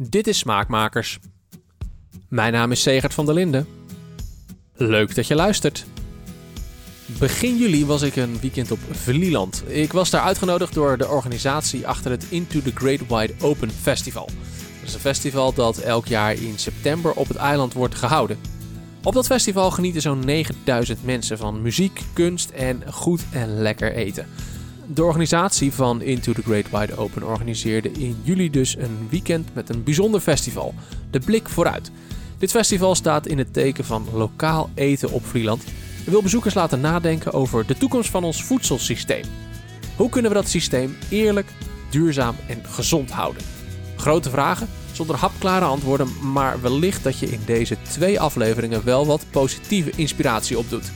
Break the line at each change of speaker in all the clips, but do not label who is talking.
Dit is Smaakmakers. Mijn naam is Segert van der Linden. Leuk dat je luistert. Begin juli was ik een weekend op Vlieland. Ik was daar uitgenodigd door de organisatie achter het Into the Great Wide Open Festival. Dat is een festival dat elk jaar in september op het eiland wordt gehouden. Op dat festival genieten zo'n 9000 mensen van muziek, kunst en goed en lekker eten. De organisatie van Into the Great Wide Open organiseerde in juli dus een weekend met een bijzonder festival, de Blik Vooruit. Dit festival staat in het teken van lokaal eten op Vlieland en wil bezoekers laten nadenken over de toekomst van ons voedselsysteem. Hoe kunnen we dat systeem eerlijk, duurzaam en gezond houden? Grote vragen zonder hapklare antwoorden, maar wellicht dat je in deze twee afleveringen wel wat positieve inspiratie opdoet.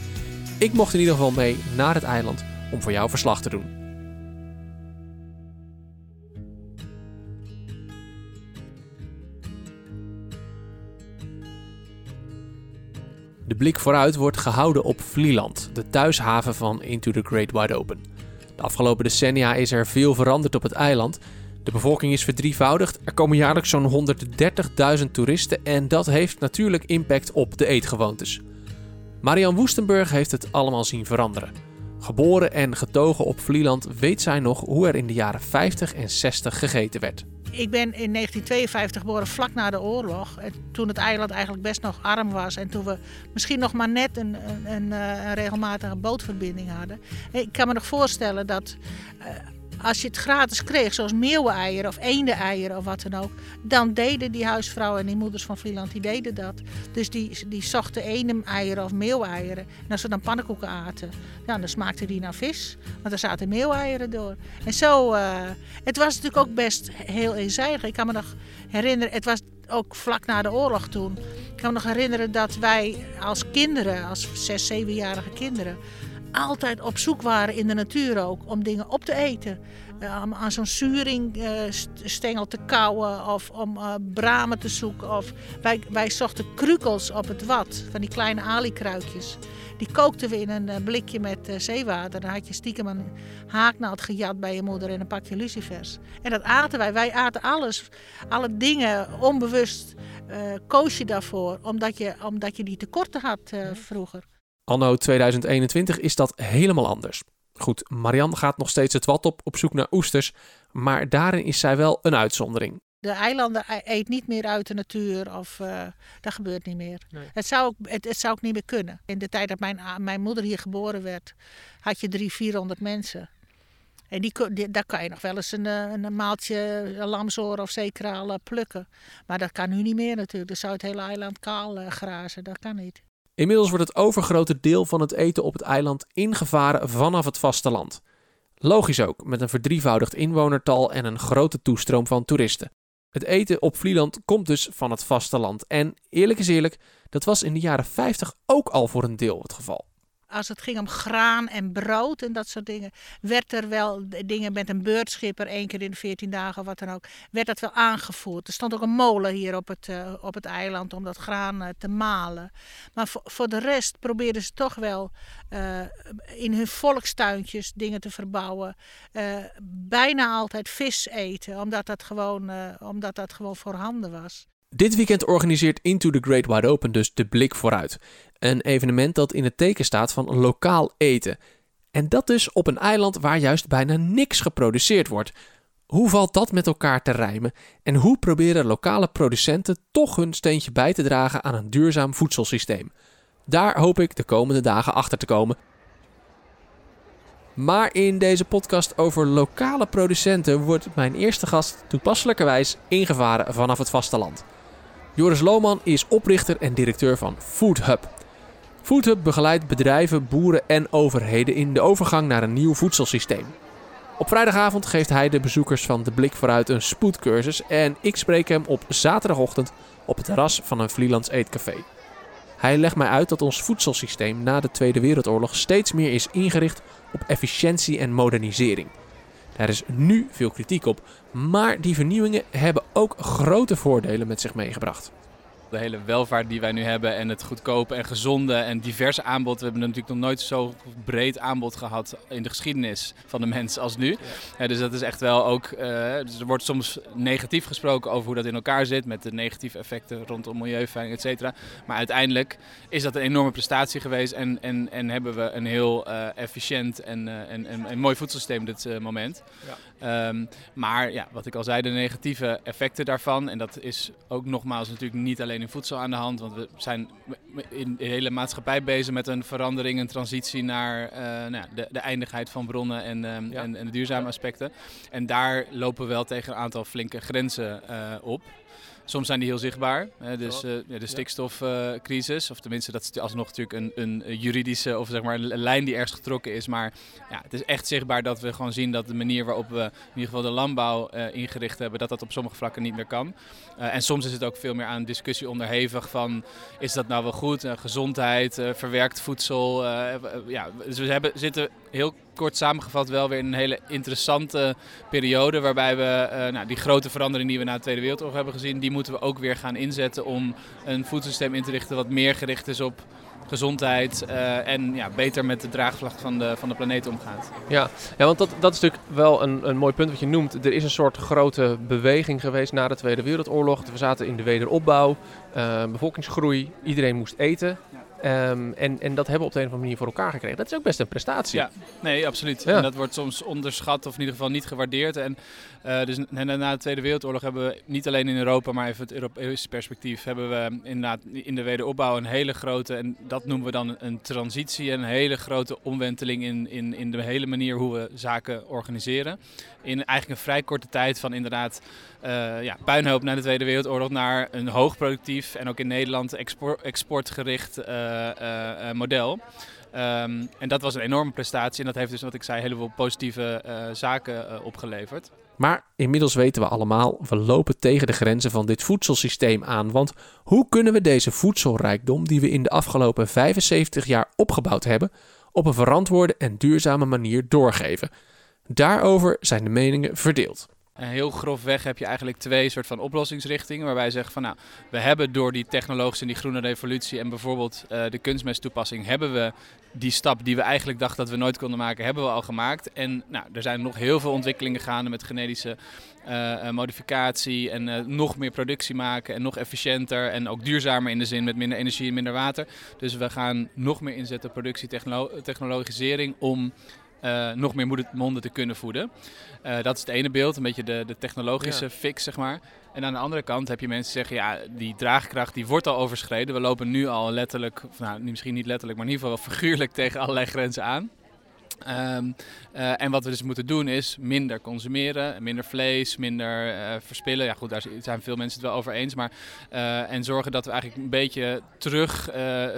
Ik mocht in ieder geval mee naar het eiland om voor jou verslag te doen. De blik vooruit wordt gehouden op Vlieland, de thuishaven van Into the Great Wide Open. De afgelopen decennia is er veel veranderd op het eiland. De bevolking is verdrievoudigd, er komen jaarlijks zo'n 130.000 toeristen en dat heeft natuurlijk impact op de eetgewoontes. Marian Woestenburg heeft het allemaal zien veranderen. Geboren en getogen op Vlieland weet zij nog hoe er in de jaren 50 en 60 gegeten werd.
Ik ben in 1952 geboren, vlak na de oorlog. Toen het eiland eigenlijk best nog arm was. En toen we misschien nog maar net een, een, een, eh, een regelmatige bootverbinding hadden. Ik kan me nog voorstellen dat eh, als je het gratis kreeg, zoals meeuweneieren of eendeneieren of wat dan ook, dan deden die huisvrouwen en die moeders van Vlieland, die deden dat. Dus die, die zochten eendeneieren of meeuweieren. En als ze dan pannenkoeken aten, ja, dan smaakte die naar vis, want er zaten meeuweieren door. En zo, uh, het was natuurlijk ook best heel eenzijdig. Ik kan me nog herinneren, het was ook vlak na de oorlog toen. Ik kan me nog herinneren dat wij als kinderen, als zes, zevenjarige kinderen, altijd op zoek waren in de natuur ook om dingen op te eten. Uh, aan zo'n zuringstengel uh, te kauwen of om uh, bramen te zoeken. Of wij, wij zochten krukels op het wat, van die kleine alikruikjes. Die kookten we in een blikje met zeewater. Dan had je stiekem een haaknaald gejat bij je moeder en een pakje lucifers. En dat aten wij. Wij aten alles, alle dingen onbewust koos je daarvoor, omdat je, omdat je die tekorten had vroeger.
Anno 2021 is dat helemaal anders. Goed, Marianne gaat nog steeds het wat op op zoek naar oesters, maar daarin is zij wel een uitzondering.
De eilanden e- eet niet meer uit de natuur of uh, dat gebeurt niet meer. Nee. Het, zou ook, het, het, zou ook niet meer kunnen. In de tijd dat mijn, mijn moeder hier geboren werd, had je drie, vierhonderd mensen. En die, die, daar kan je nog wel eens een, eh, een maaltje lamsoor of zeekraal eh, plukken. Maar dat kan nu niet meer natuurlijk. Dan zou het hele eiland kaal grazen. Dat kan niet.
Inmiddels wordt het overgrote deel van het eten op het eiland ingevaren vanaf het vasteland. Logisch ook, met een verdrievoudigd inwonertal en een grote toestroom van toeristen. Het eten op Vlieland komt dus van het vasteland. En eerlijk is eerlijk, dat was in de jaren 50 ook al voor een deel het geval
als het ging om graan en brood en dat soort dingen, werd er wel dingen met een beurtschipper, één keer in de 14 dagen, wat dan ook, werd dat wel aangevoerd. Er stond ook een molen hier op het, uh, op het eiland om dat graan uh, te malen. Maar voor, voor de rest probeerden ze toch wel uh, in hun volkstuintjes dingen te verbouwen. bijna altijd vis eten, omdat dat gewoon, omdat dat gewoon voorhanden was.
Dit weekend organiseert Into the Great Wide Open dus de Blik Vooruit. Een evenement dat in het teken staat van lokaal eten. En dat dus op een eiland waar juist bijna niks geproduceerd wordt. Hoe valt dat met elkaar te rijmen? En hoe proberen lokale producenten toch hun steentje bij te dragen aan een duurzaam voedselsysteem? Daar hoop ik de komende dagen achter te komen. Maar in deze podcast over lokale producenten wordt mijn eerste gast toepasselijkerwijs ingevaren vanaf het vasteland. Joris Lohman is oprichter en directeur van Food Hub. Food Hub begeleidt bedrijven, boeren en overheden in de overgang naar een nieuw voedselsysteem. Op vrijdagavond geeft hij de bezoekers van De Blik vooruit een spoedcursus en ik spreek hem op zaterdagochtend op het terras van een Vlielands eetcafé. Hij legt mij uit dat ons voedselsysteem na de Tweede Wereldoorlog steeds meer is ingericht op efficiëntie en modernisering. Er is nu veel kritiek op, maar die vernieuwingen hebben ook grote voordelen met zich meegebracht.
De hele welvaart die wij nu hebben en het goedkope en gezonde en diverse aanbod. We hebben natuurlijk nog nooit zo breed aanbod gehad in de geschiedenis van de mens als nu. Dus dat is echt wel ook. Uh, dus er wordt soms negatief gesproken over hoe dat in elkaar zit. Met de negatieve effecten rondom milieuveiling, et cetera. Maar uiteindelijk is dat een enorme prestatie geweest. En, en, en hebben we een heel uh, efficiënt en, uh, en, en, en, mooi voedselsysteem dit moment. Ja. Um, maar ja, wat ik al zei, de negatieve effecten daarvan. En dat is ook nogmaals natuurlijk niet alleen in voedsel aan de hand. Want we zijn in de hele maatschappij bezig met een verandering, een transitie naar nou, de, de eindigheid van bronnen en, um, ja. en, en de duurzame aspecten. En daar lopen we wel tegen een aantal flinke grenzen uh, op. Soms zijn die heel zichtbaar. Hè, dus uh, de stikstofcrisis, uh, of tenminste dat is alsnog natuurlijk een, een juridische of zeg maar een lijn die ergens getrokken is. Maar ja, het is echt zichtbaar dat we gewoon zien dat de manier waarop we in ieder geval de landbouw uh, ingericht hebben, dat dat op sommige vlakken niet meer kan. en soms is het ook veel meer aan discussie onderhevig van is dat nou wel goed? gezondheid, verwerkt voedsel. ja, dus we hebben, zitten heel kort samengevat wel weer een hele interessante periode. Waarbij we uh, nou, die grote verandering die we na de Tweede Wereldoorlog hebben gezien, die moeten we ook weer gaan inzetten om een voedselsysteem in te richten wat meer gericht is op gezondheid uh, en ja, beter met de draagvlak van de, van de planeet omgaat.
Ja, ja want dat, dat is natuurlijk wel een, een mooi punt wat je noemt. Er is een soort grote beweging geweest na de Tweede Wereldoorlog. We zaten in de wederopbouw, uh, bevolkingsgroei, iedereen moest eten. Um, en, en dat hebben we op de een of andere manier voor elkaar gekregen. Dat is ook best een prestatie.
Ja, nee, absoluut. Ja. En dat wordt soms onderschat of in ieder geval niet gewaardeerd. En uh, dus na de Tweede Wereldoorlog hebben we niet alleen in Europa, maar even het Europese perspectief, hebben we inderdaad in de wederopbouw een hele grote, en dat noemen we dan een transitie, een hele grote omwenteling in, in, in de hele manier hoe we zaken organiseren. In eigenlijk een vrij korte tijd van inderdaad uh, ja, puinhoop na de Tweede Wereldoorlog naar een hoogproductief en ook in Nederland export, exportgericht uh, uh, model. Um, en dat was een enorme prestatie en dat heeft dus, wat ik zei, heel veel positieve zaken opgeleverd.
Maar inmiddels weten we allemaal, we lopen tegen de grenzen van dit voedselsysteem aan. Want hoe kunnen we deze voedselrijkdom die we in de afgelopen 75 jaar opgebouwd hebben, op een verantwoorde en duurzame manier doorgeven? Daarover zijn de meningen verdeeld.
Heel grofweg heb je eigenlijk twee soort van oplossingsrichtingen. Waarbij je zegt van nou, we hebben door die technologische en die groene revolutie en bijvoorbeeld uh, de kunstmesttoepassing, hebben we die stap die we eigenlijk dachten dat we nooit konden maken, hebben we al gemaakt. En nou, er zijn nog heel veel ontwikkelingen gaande met genetische uh, modificatie en nog meer productie maken en nog efficiënter en ook duurzamer in de zin met minder energie en minder water. Dus we gaan nog meer inzetten op productietechnologisering om uh, nog meer monden te kunnen voeden. Uh, dat is het ene beeld, een beetje de, de technologische ja. fix, zeg maar. En aan de andere kant heb je mensen die zeggen, ja, die draagkracht die wordt al overschreden. We lopen nu al letterlijk, nou misschien niet letterlijk, maar in ieder geval figuurlijk tegen allerlei grenzen aan. Um, uh, en wat we dus moeten doen is minder consumeren, minder vlees, minder uh, verspillen. Ja goed, daar zijn veel mensen het wel over eens. Maar, uh, en zorgen dat we eigenlijk een beetje terug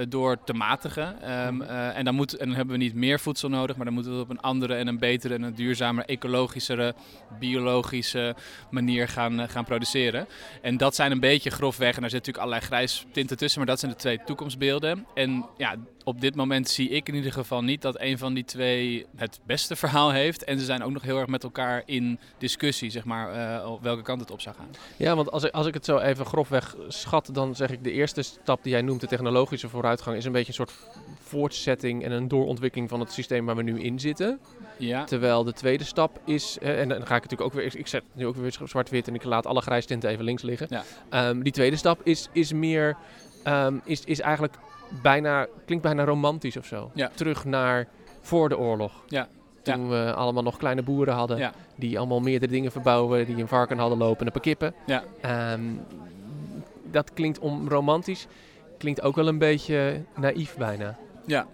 door te matigen. Um, en, dan moet, en dan hebben we niet meer voedsel nodig, maar dan moeten we het op een andere en een betere en een duurzamere, ecologischere, biologische manier gaan, gaan produceren. En dat zijn een beetje grofweg, en daar zitten natuurlijk allerlei grijs tinten tussen, maar dat zijn de twee toekomstbeelden. En ja, op dit moment zie ik in ieder geval niet dat een van die twee het beste verhaal heeft. En ze zijn ook nog heel erg met elkaar in discussie, zeg maar, uh, welke kant het op zou gaan.
Ja, want als ik, als ik het zo even grofweg schat, dan zeg ik de eerste stap die jij noemt, de technologische vooruitgang, is een beetje een soort voortzetting en een doorontwikkeling van het systeem waar we nu in zitten. Ja. Terwijl de tweede stap is, en dan ga ik natuurlijk ook weer, ik zet nu ook weer zwart-wit en ik laat alle grijstinten even links liggen. Ja. Um, die tweede stap is, is meer, um, is, is eigenlijk bijna, klinkt bijna romantisch of zo. Ja. Terug naar voor de oorlog. Ja. Toen we allemaal nog kleine boeren hadden. Die allemaal meerdere dingen verbouwen. Die een varken hadden lopen en een paar kippen. Ja. Um, dat klinkt om romantisch. Klinkt ook wel een beetje naïef bijna.
Ja,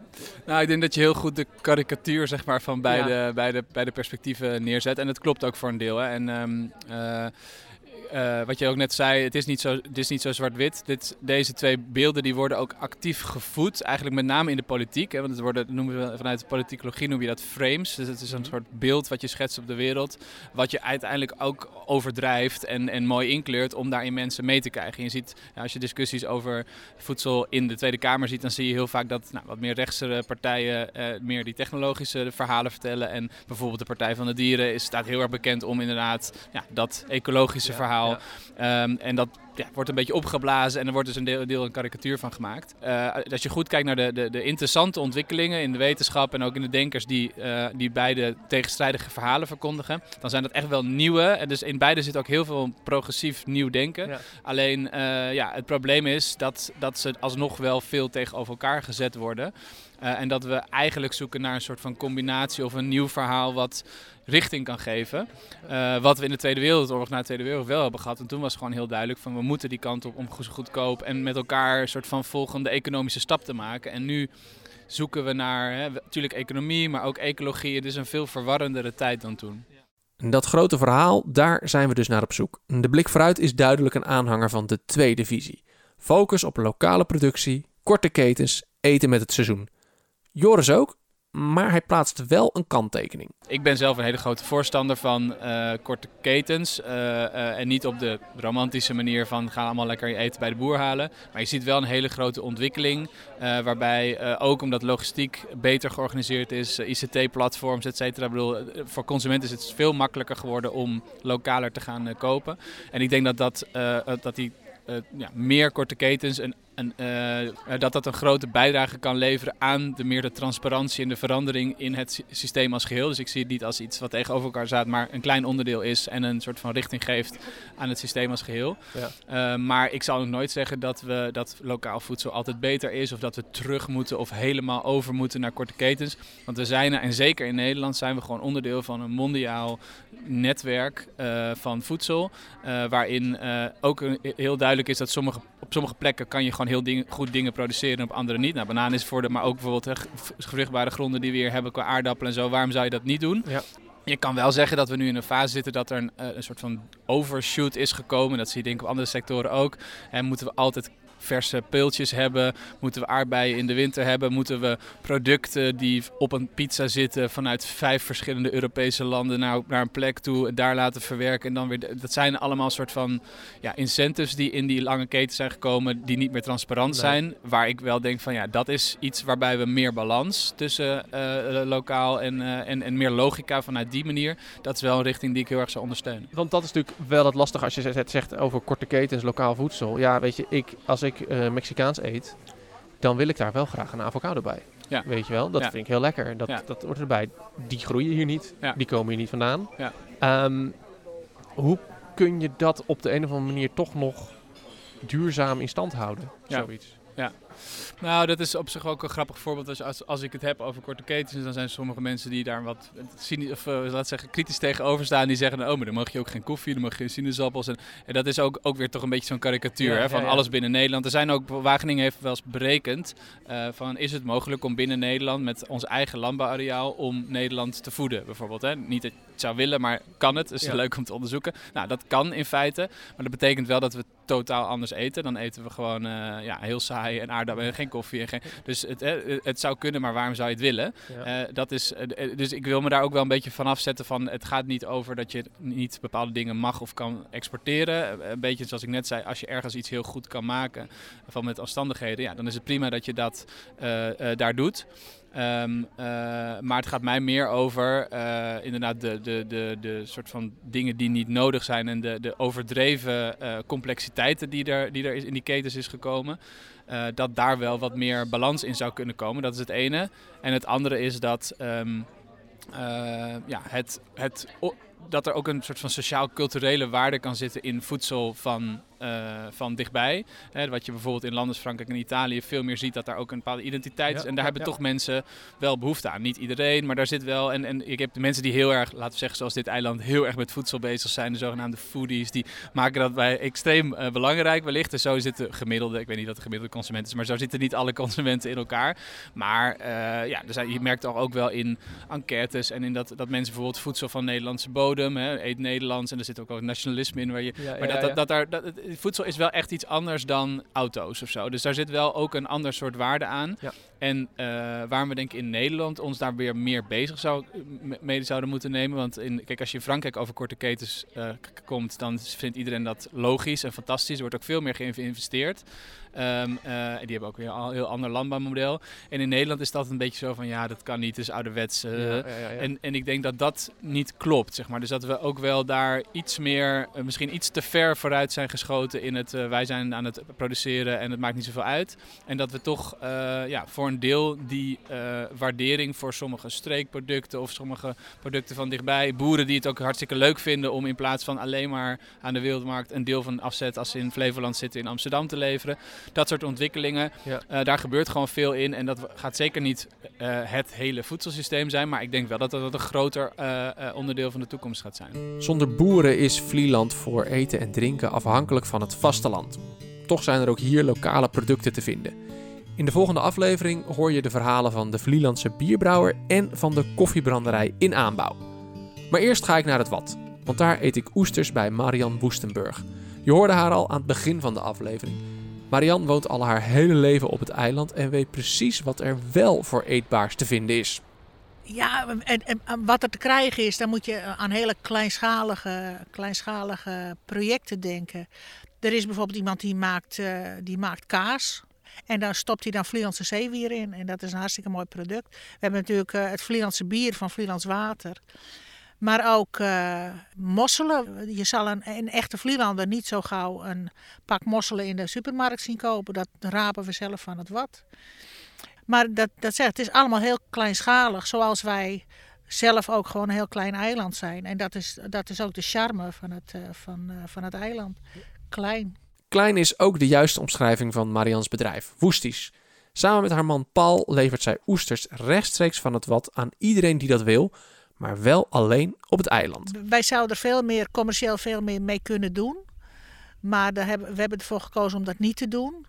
nou ik denk dat je heel goed de karikatuur zeg maar, van beide, beide, beide perspectieven neerzet. En het klopt ook voor een deel. Hè. En um, uh, uh, wat je ook net zei, het is niet zo, het is niet zo zwart-wit. Deze twee beelden die worden ook actief gevoed, eigenlijk met name in de politiek. Hè, want het worden, noemen we, vanuit de politicologie noem je dat frames. Dus het is een soort beeld wat je schetst op de wereld. Wat je uiteindelijk ook overdrijft en, en mooi inkleurt om daarin mensen mee te krijgen. je ziet, als je discussies over voedsel in de Tweede Kamer ziet, dan zie je heel vaak dat nou, wat meer rechtse partijen uh, meer die technologische verhalen vertellen. En bijvoorbeeld de Partij van de Dieren is, staat heel erg bekend om inderdaad ja, dat ecologische ja. verhaal ja. Um, en dat ja, wordt een beetje opgeblazen en er wordt dus een deel, deel een karikatuur van gemaakt. Uh, als je goed kijkt naar de, de, de, interessante ontwikkelingen in de wetenschap en ook in de denkers die, uh, die beide tegenstrijdige verhalen verkondigen, dan zijn dat echt wel nieuwe. En dus in beide zit ook heel veel progressief nieuw denken. Ja. Alleen uh, ja, het probleem is dat, dat ze alsnog wel veel tegenover elkaar gezet worden. Uh, en dat we eigenlijk zoeken naar een soort van combinatie of een nieuw verhaal wat richting kan geven. Uh, wat we in de Tweede Wereldoorlog, na de Tweede Wereldoorlog wel hebben gehad. En toen was gewoon heel duidelijk van we moeten die kant op om goedkoop en met elkaar een soort van volgende economische stap te maken. En nu zoeken we naar hè, natuurlijk economie, maar ook ecologie. Het is een veel verwarrendere tijd dan toen.
Dat grote verhaal, daar zijn we dus naar op zoek. De blik vooruit is duidelijk een aanhanger van de tweede visie. Focus op lokale productie, korte ketens, eten met het seizoen. Joris ook, maar hij plaatst wel een kanttekening.
Ik ben zelf een hele grote voorstander van uh, korte ketens. Uh, uh, en niet op de romantische manier van ga allemaal lekker je eten bij de boer halen. Maar je ziet wel een hele grote ontwikkeling. waarbij ook omdat logistiek beter georganiseerd is, ICT-platforms, et cetera. Ik bedoel, voor consumenten is het veel makkelijker geworden om lokaler te gaan kopen. En ik denk dat, dat, dat die ja, meer korte ketens en en uh, dat dat een grote bijdrage kan leveren aan de meer de transparantie en de verandering in het systeem als geheel. Dus ik zie het niet als iets wat tegenover elkaar staat, maar een klein onderdeel is en een soort van richting geeft aan het systeem als geheel. Ja. Uh, maar ik zal nog nooit zeggen dat, we, dat lokaal voedsel altijd beter is of dat we terug moeten of helemaal over moeten naar korte ketens. Want we zijn er, en zeker in Nederland, zijn we gewoon onderdeel van een mondiaal netwerk uh, van voedsel. waarin ook een, heel duidelijk is dat sommige, op sommige plekken kan je gewoon heel ding, goed dingen produceren en op andere niet. Nou, banaan is voor de, maar ook bijvoorbeeld hè, vruchtbare gronden die we hier hebben qua aardappelen en zo. Waarom zou je dat niet doen? Ja. Je kan wel zeggen dat we nu in een fase zitten dat er een, een soort van overshoot is gekomen. Dat zie je denk ik op andere sectoren ook. En moeten we altijd verse peultjes hebben? Moeten we aardbeien in de winter hebben? Moeten we producten die op een pizza zitten vanuit vijf verschillende Europese landen naar, naar een plek toe en daar laten verwerken? En dan weer, dat zijn allemaal soort van ja, incentives die in die lange keten zijn gekomen, die niet meer transparant zijn. Waar ik wel denk van ja, dat is iets waarbij we meer balans tussen uh, lokaal en, uh, en, en meer logica vanuit die manier. Dat is wel een richting die ik heel erg zou ondersteunen.
Want dat is natuurlijk wel het lastige als je het zegt over korte ketens, lokaal voedsel. Ja, weet je, ik, als ik uh, Mexicaans eet, dan wil ik daar wel graag een avocado bij. Ja. Weet je wel, dat ja. vind ik heel lekker. Dat, ja. dat hoort erbij. Die groeien hier niet, die komen hier niet vandaan. Um, hoe kun je dat op de een of andere manier toch nog duurzaam in stand houden? Zoiets.
Ja. Nou, dat is op zich ook een grappig voorbeeld. Als, als, als ik het heb over korte ketens, dan zijn sommige mensen die daar wat of, uh, laat zeggen, kritisch tegenover staan. Die zeggen, oh, maar dan mag je ook geen koffie, dan mag je geen sinaasappels. En, en dat is ook, ook weer toch een beetje zo'n karikatuur ja, hè, van ja, ja. alles binnen Nederland. Er zijn ook, Wageningen heeft wel eens berekend, uh, van is het mogelijk om binnen Nederland met ons eigen landbouwareaal om Nederland te voeden, bijvoorbeeld. Hè? Niet dat je het zou willen, maar kan het? Dus leuk om te onderzoeken. Nou, dat kan in feite, maar dat betekent wel dat we totaal anders eten. Dan eten we gewoon uh, ja, heel saai en aardappelen, geen koffie. En geen, dus het, het zou kunnen, maar waarom zou je het willen? Ja. Uh, dat is, uh, dus ik wil me daar ook wel een beetje van afzetten van het gaat niet over dat je niet bepaalde dingen mag of kan exporteren. Een beetje zoals ik net zei, als je ergens iets heel goed kan maken van met omstandigheden, ja, dan is het prima dat je dat daar doet. Um, uh, maar het gaat mij meer over uh, inderdaad de, de, de, de soort van dingen die niet nodig zijn en de, de overdreven uh, complexiteiten die er, die er in die ketens is gekomen. dat daar wel wat meer balans in zou kunnen komen. Dat is het ene. En het andere is dat um, ja, het, het, dat er ook een soort van sociaal-culturele waarde kan zitten in voedsel van uh, van dichtbij. Hè, wat je bijvoorbeeld in landen als Frankrijk en Italië veel meer ziet dat daar ook een bepaalde identiteit is. Ja, en daar ja, hebben ja. toch mensen wel behoefte aan. Niet iedereen, maar daar zit wel. En, en ik heb de mensen die heel erg, laten we zeggen, zoals dit eiland, heel erg met voedsel bezig zijn. De zogenaamde foodies. Die maken dat bij extreem uh, belangrijk wellicht. Dus zo zitten gemiddelde, ik weet niet wat de gemiddelde consument is, maar zo zitten niet alle consumenten in elkaar. Maar uh, ja, er zijn, je merkt toch ook wel in enquêtes en in dat, dat mensen bijvoorbeeld voedsel van Nederlandse bodem, hè, eet Nederlands. En er zit ook wel nationalisme in. Waar je, maar dat, dat, dat, daar, dat, voedsel is wel echt iets anders dan auto's of zo. Dus daar zit wel ook een ander soort waarde aan. Ja. En uh, waarom we denk ik in Nederland ons daar weer meer bezig zou, mee zouden moeten nemen. Want in, kijk, als je in Frankrijk over korte ketens uh, komt, dan vindt iedereen dat logisch en fantastisch. Er wordt ook veel meer geïnvesteerd. Um, uh, die hebben ook weer een heel ander landbouwmodel. En in Nederland is altijd een beetje zo van ja, dat kan niet, dus ouderwets. Ja, ja, ja, en, en ik denk dat dat niet klopt, zeg maar. Dus dat we ook wel daar iets meer, misschien iets te ver vooruit zijn geschoten in het wij zijn aan het produceren en het maakt niet zoveel uit. En dat we toch ja, voor een deel die waardering voor sommige streekproducten of sommige producten van dichtbij, boeren die het ook hartstikke leuk vinden om in plaats van alleen maar aan de wereldmarkt een deel van afzet als ze in Flevoland zitten in Amsterdam te leveren. Dat soort ontwikkelingen, daar gebeurt gewoon veel in en dat gaat zeker niet het hele voedselsysteem zijn, maar ik denk wel dat dat een groter onderdeel van de toekomst gaat zijn.
Zonder boeren is Vlieland voor eten en drinken afhankelijk van het vasteland. Toch zijn er ook hier lokale producten te vinden. In de volgende aflevering hoor je de verhalen van de Vlielandse bierbrouwer en van de koffiebranderij in aanbouw. Maar eerst ga ik naar het Wat, want daar eet ik oesters bij Marian Woestenburg. Je hoorde haar al aan het begin van de aflevering. Marian woont al haar hele leven op het eiland en weet precies wat er wel voor eetbaars te vinden is.
Ja, en, en, wat er te krijgen is, dan moet je aan hele kleinschalige, kleinschalige projecten denken. Er is bijvoorbeeld iemand die maakt, uh, die maakt kaas. En dan stopt hij dan Vlielandse zeewier in. En dat is een hartstikke mooi product. We hebben natuurlijk uh, het Vlielandse bier van Vlielands Water. Maar ook uh, mosselen. Je zal een, een, echte Vlielander niet zo gauw een pak mosselen in de supermarkt zien kopen. Dat rapen we zelf van het wat. Maar dat, dat zegt, het is allemaal heel kleinschalig, zoals wij zelf ook gewoon een heel klein eiland zijn. En dat is, dat is ook de charme van het, uh, van, van het eiland. Klein.
Klein is ook de juiste omschrijving van Marians bedrijf, Woesties. Samen met haar man Paul levert zij oesters rechtstreeks van het wat aan iedereen die dat wil, maar wel alleen op het eiland.
Wij zouden er veel meer, commercieel veel meer mee kunnen doen. Maar daar hebben, we hebben ervoor gekozen om dat niet te doen.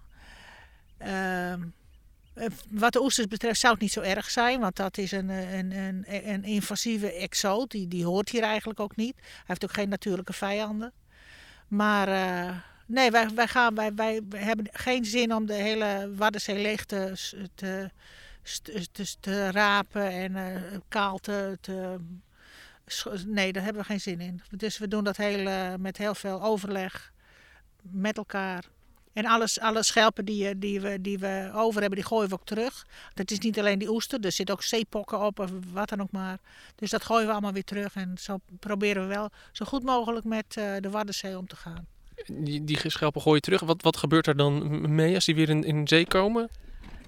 Uh, eh, wat de oesters betreft zou het niet zo erg zijn, want dat is een, een, een, een invasieve exoot. Die, die hoort hier eigenlijk ook niet. Hij heeft ook geen natuurlijke vijanden. Maar uh, nee, wij, wij, gaan, wij, wij hebben geen zin om de hele Waddenzee leeg te, te, te, rapen en uh, kaal te, te, Nee, daar hebben we geen zin in. Dus we doen dat heel, met heel veel overleg met elkaar. En alles, alle schelpen die, die, we, die we over hebben, die gooien we ook terug. Dat is niet alleen die oester, er zitten ook zeepokken op of wat dan ook maar. Dus dat gooien we allemaal weer terug. En zo proberen we wel zo goed mogelijk met de Waddenzee om te gaan.
Die, die schelpen gooi je terug. Wat, wat gebeurt er dan mee als die weer in, in zee komen?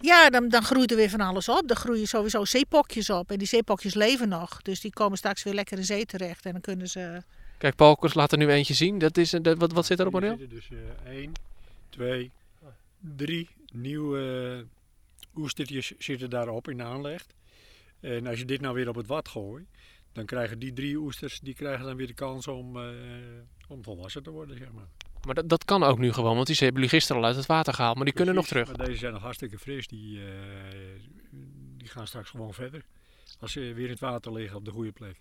Ja, dan, dan groeit er weer van alles op. Dan groeien sowieso zeepokjes op. En die zeepokjes leven nog. Dus die komen straks weer lekker in zee terecht. En dan kunnen ze...
Kijk, Paulkers laat er nu eentje zien. Dat is, dat, wat, wat zit er op een
Er dus uh, één, twee, drie nieuwe oestertjes zitten daarop in de aanleg. En als je dit nou weer op het wat gooit, dan krijgen die drie oesters die krijgen dan weer de kans om, uh, om volwassen te worden, zeg maar.
Maar dat, dat kan ook nu gewoon, want die hebben jullie gisteren al uit het water gehaald, maar die kunnen nog terug.
Maar deze zijn nog hartstikke fris, die, uh, die gaan straks gewoon verder. Als ze weer in het water liggen op de goede plek.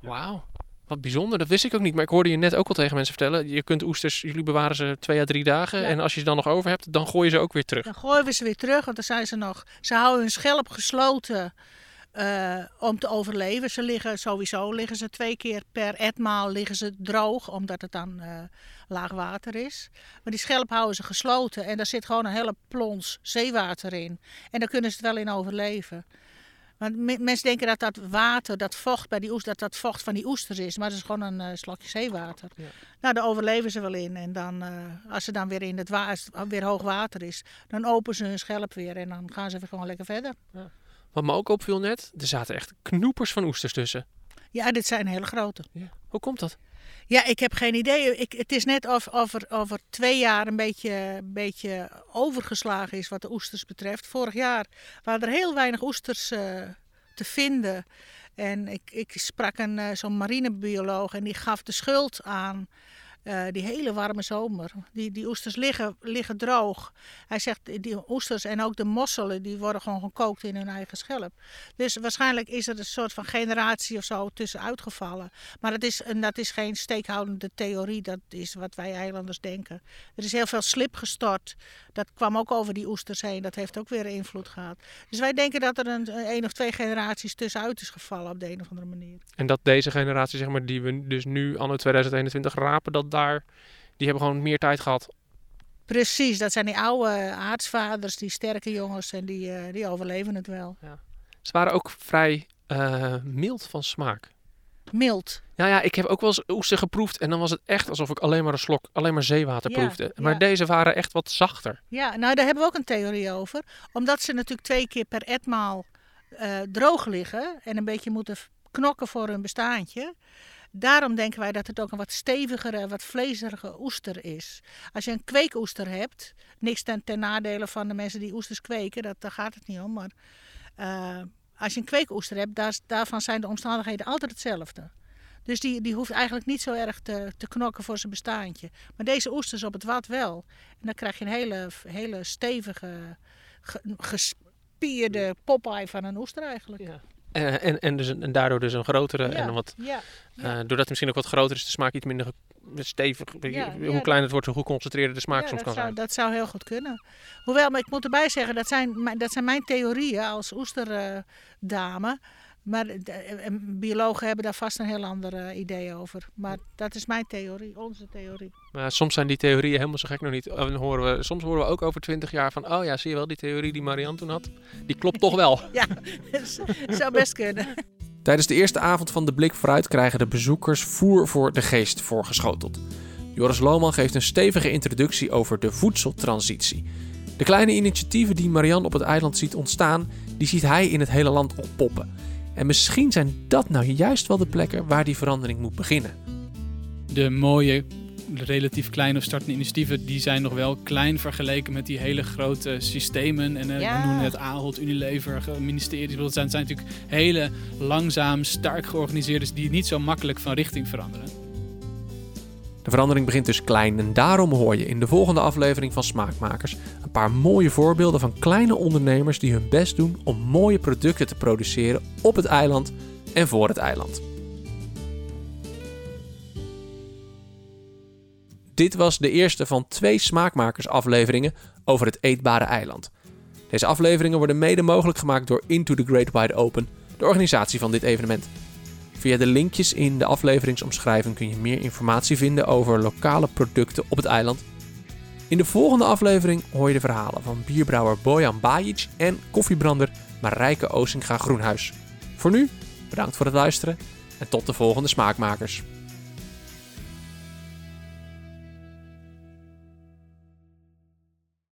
Ja. Wauw. Wat bijzonder, dat wist ik ook niet. Maar ik hoorde je net ook al tegen mensen vertellen. Je kunt oesters, jullie bewaren ze twee à drie dagen. En als je ze dan nog over hebt, dan gooi je ze ook weer terug.
Dan gooien we ze weer terug, want dan zijn ze nog... Ze houden hun schelp gesloten uh, om te overleven. Ze liggen sowieso liggen ze twee keer per etmaal liggen ze droog, omdat het dan uh, laag water is. Maar die schelp houden ze gesloten en daar zit gewoon een hele plons zeewater in. En daar kunnen ze het wel in overleven. Want mensen denken dat dat water, dat vocht bij die oester, dat dat vocht van die oesters is. Maar dat is gewoon een uh, slokje zeewater. Ja. Nou, daar overleven ze wel in. En dan, als ze dan weer in het, wa weer hoog water is, dan openen ze hun schelp weer en dan gaan ze weer gewoon lekker verder. Ja.
Wat me ook opviel net, er zaten echt knoepers van oesters tussen.
Ja, dit zijn hele grote.
Ja. Hoe komt dat?
Ja, ik heb geen idee. Ik, het is net of, of, er, over twee jaar een beetje, beetje overgeslagen is wat de oesters betreft. Vorig jaar waren er heel weinig oesters uh, te vinden. En ik, ik sprak een, uh, zo'n marinebioloog en die gaf de schuld aan uh, die hele warme zomer. Die, die oesters liggen, liggen droog. Hij zegt, die oesters en ook de mosselen, die worden gewoon gekookt in hun eigen schelp. Dus waarschijnlijk is er een soort van generatie of zo tussen uitgevallen. Maar dat is, en dat is geen steekhoudende theorie, dat is wat wij eilanders denken. Er is heel veel slip gestort. Dat kwam ook over die oesters heen. Dat heeft ook weer invloed gehad. Dus wij denken dat er een, een of twee generaties tussenuit is gevallen op de een of andere manier.
En dat deze generatie, zeg maar, die we dus nu anno 2021 rapen, dat daar, die hebben gewoon meer tijd gehad.
Precies, dat zijn die oude aartsvaders, die sterke jongens en die, uh, die overleven het wel. Ja.
Ze waren ook vrij uh, mild van smaak.
mild.
Ja, ja, ik heb ook wel eens oester geproefd en dan was het echt alsof ik alleen maar een slok, alleen maar zeewater
Ja,
proefde. Maar
ja.
deze waren echt wat zachter.
Ja, nou daar hebben we ook een theorie over. Omdat ze natuurlijk twee keer per etmaal eh, droog liggen en een beetje moeten knokken voor hun bestaantje. Daarom denken wij dat het ook een wat stevigere, wat vlezerige oester is. Als je een kweekoester hebt, niks ten, ten nadele van de mensen die oesters kweken, dat, daar gaat het niet om. Maar eh, als je een kweekoester hebt, daar, daarvan zijn de omstandigheden altijd hetzelfde. Dus die, die hoeft eigenlijk niet zo erg te, te knokken voor zijn bestaantje. Maar deze oesters op het wat wel. En dan krijg je een hele, hele stevige, ge- gespierde Popeye van een oester eigenlijk.
Ja. En, en, en, dus en daardoor dus een grotere
Ja,
en wat,
ja,
eh, doordat het misschien ook wat groter is, de smaak iets minder stevig. Hoe kleiner het wordt, hoe geconcentreerder de smaak
Ja,
soms kan
zou,
zijn.
dat zou heel goed kunnen. Hoewel, maar ik moet erbij zeggen, dat zijn, mijn- dat zijn mijn theorieën als oesterdame. Maar de- eh, biologen hebben daar vast een heel ander eh, idee over. Maar dat is mijn theorie, onze theorie.
Maar soms zijn die theorieën helemaal zo gek nog niet. En dan horen we, soms horen we ook over twintig jaar van, oh ja, zie je wel, die theorie die Marianne toen had, die klopt toch wel.
Ja, dat zou best kunnen.
Tijdens de eerste avond van de Blik Vooruit krijgen de bezoekers voer voor de geest voorgeschoteld. Joris Lohman geeft een stevige introductie over de voedseltransitie. De kleine initiatieven die Marianne op het eiland ziet ontstaan, die ziet hij in het hele land oppoppen. En misschien zijn dat nou juist wel de plekken waar die verandering moet beginnen.
De mooie, relatief kleine of startende initiatieven, die zijn nog wel klein vergeleken met die hele grote systemen. En eh,
Ja.
we noemen het Ahold, Unilever, ministeries. Dat zijn, zijn natuurlijk hele langzaam, sterk georganiseerde, die niet zo makkelijk van richting veranderen.
De verandering begint dus klein en daarom hoor je in de volgende aflevering van Smaakmakers een paar mooie voorbeelden van kleine ondernemers die hun best doen om mooie producten te produceren op het eiland en voor het eiland. Dit was de eerste van twee Smaakmakers afleveringen over het eetbare eiland. Deze afleveringen worden mede mogelijk gemaakt door Into the Great Wide Open, de organisatie van dit evenement. Via de linkjes in de afleveringsomschrijving kun je meer informatie vinden over lokale producten op het eiland. In de volgende aflevering hoor je de verhalen van bierbrouwer Bojan Bajic en koffiebrander Marijke Oosinga Groenhuis. Voor nu, bedankt voor het luisteren en tot de volgende Smaakmakers.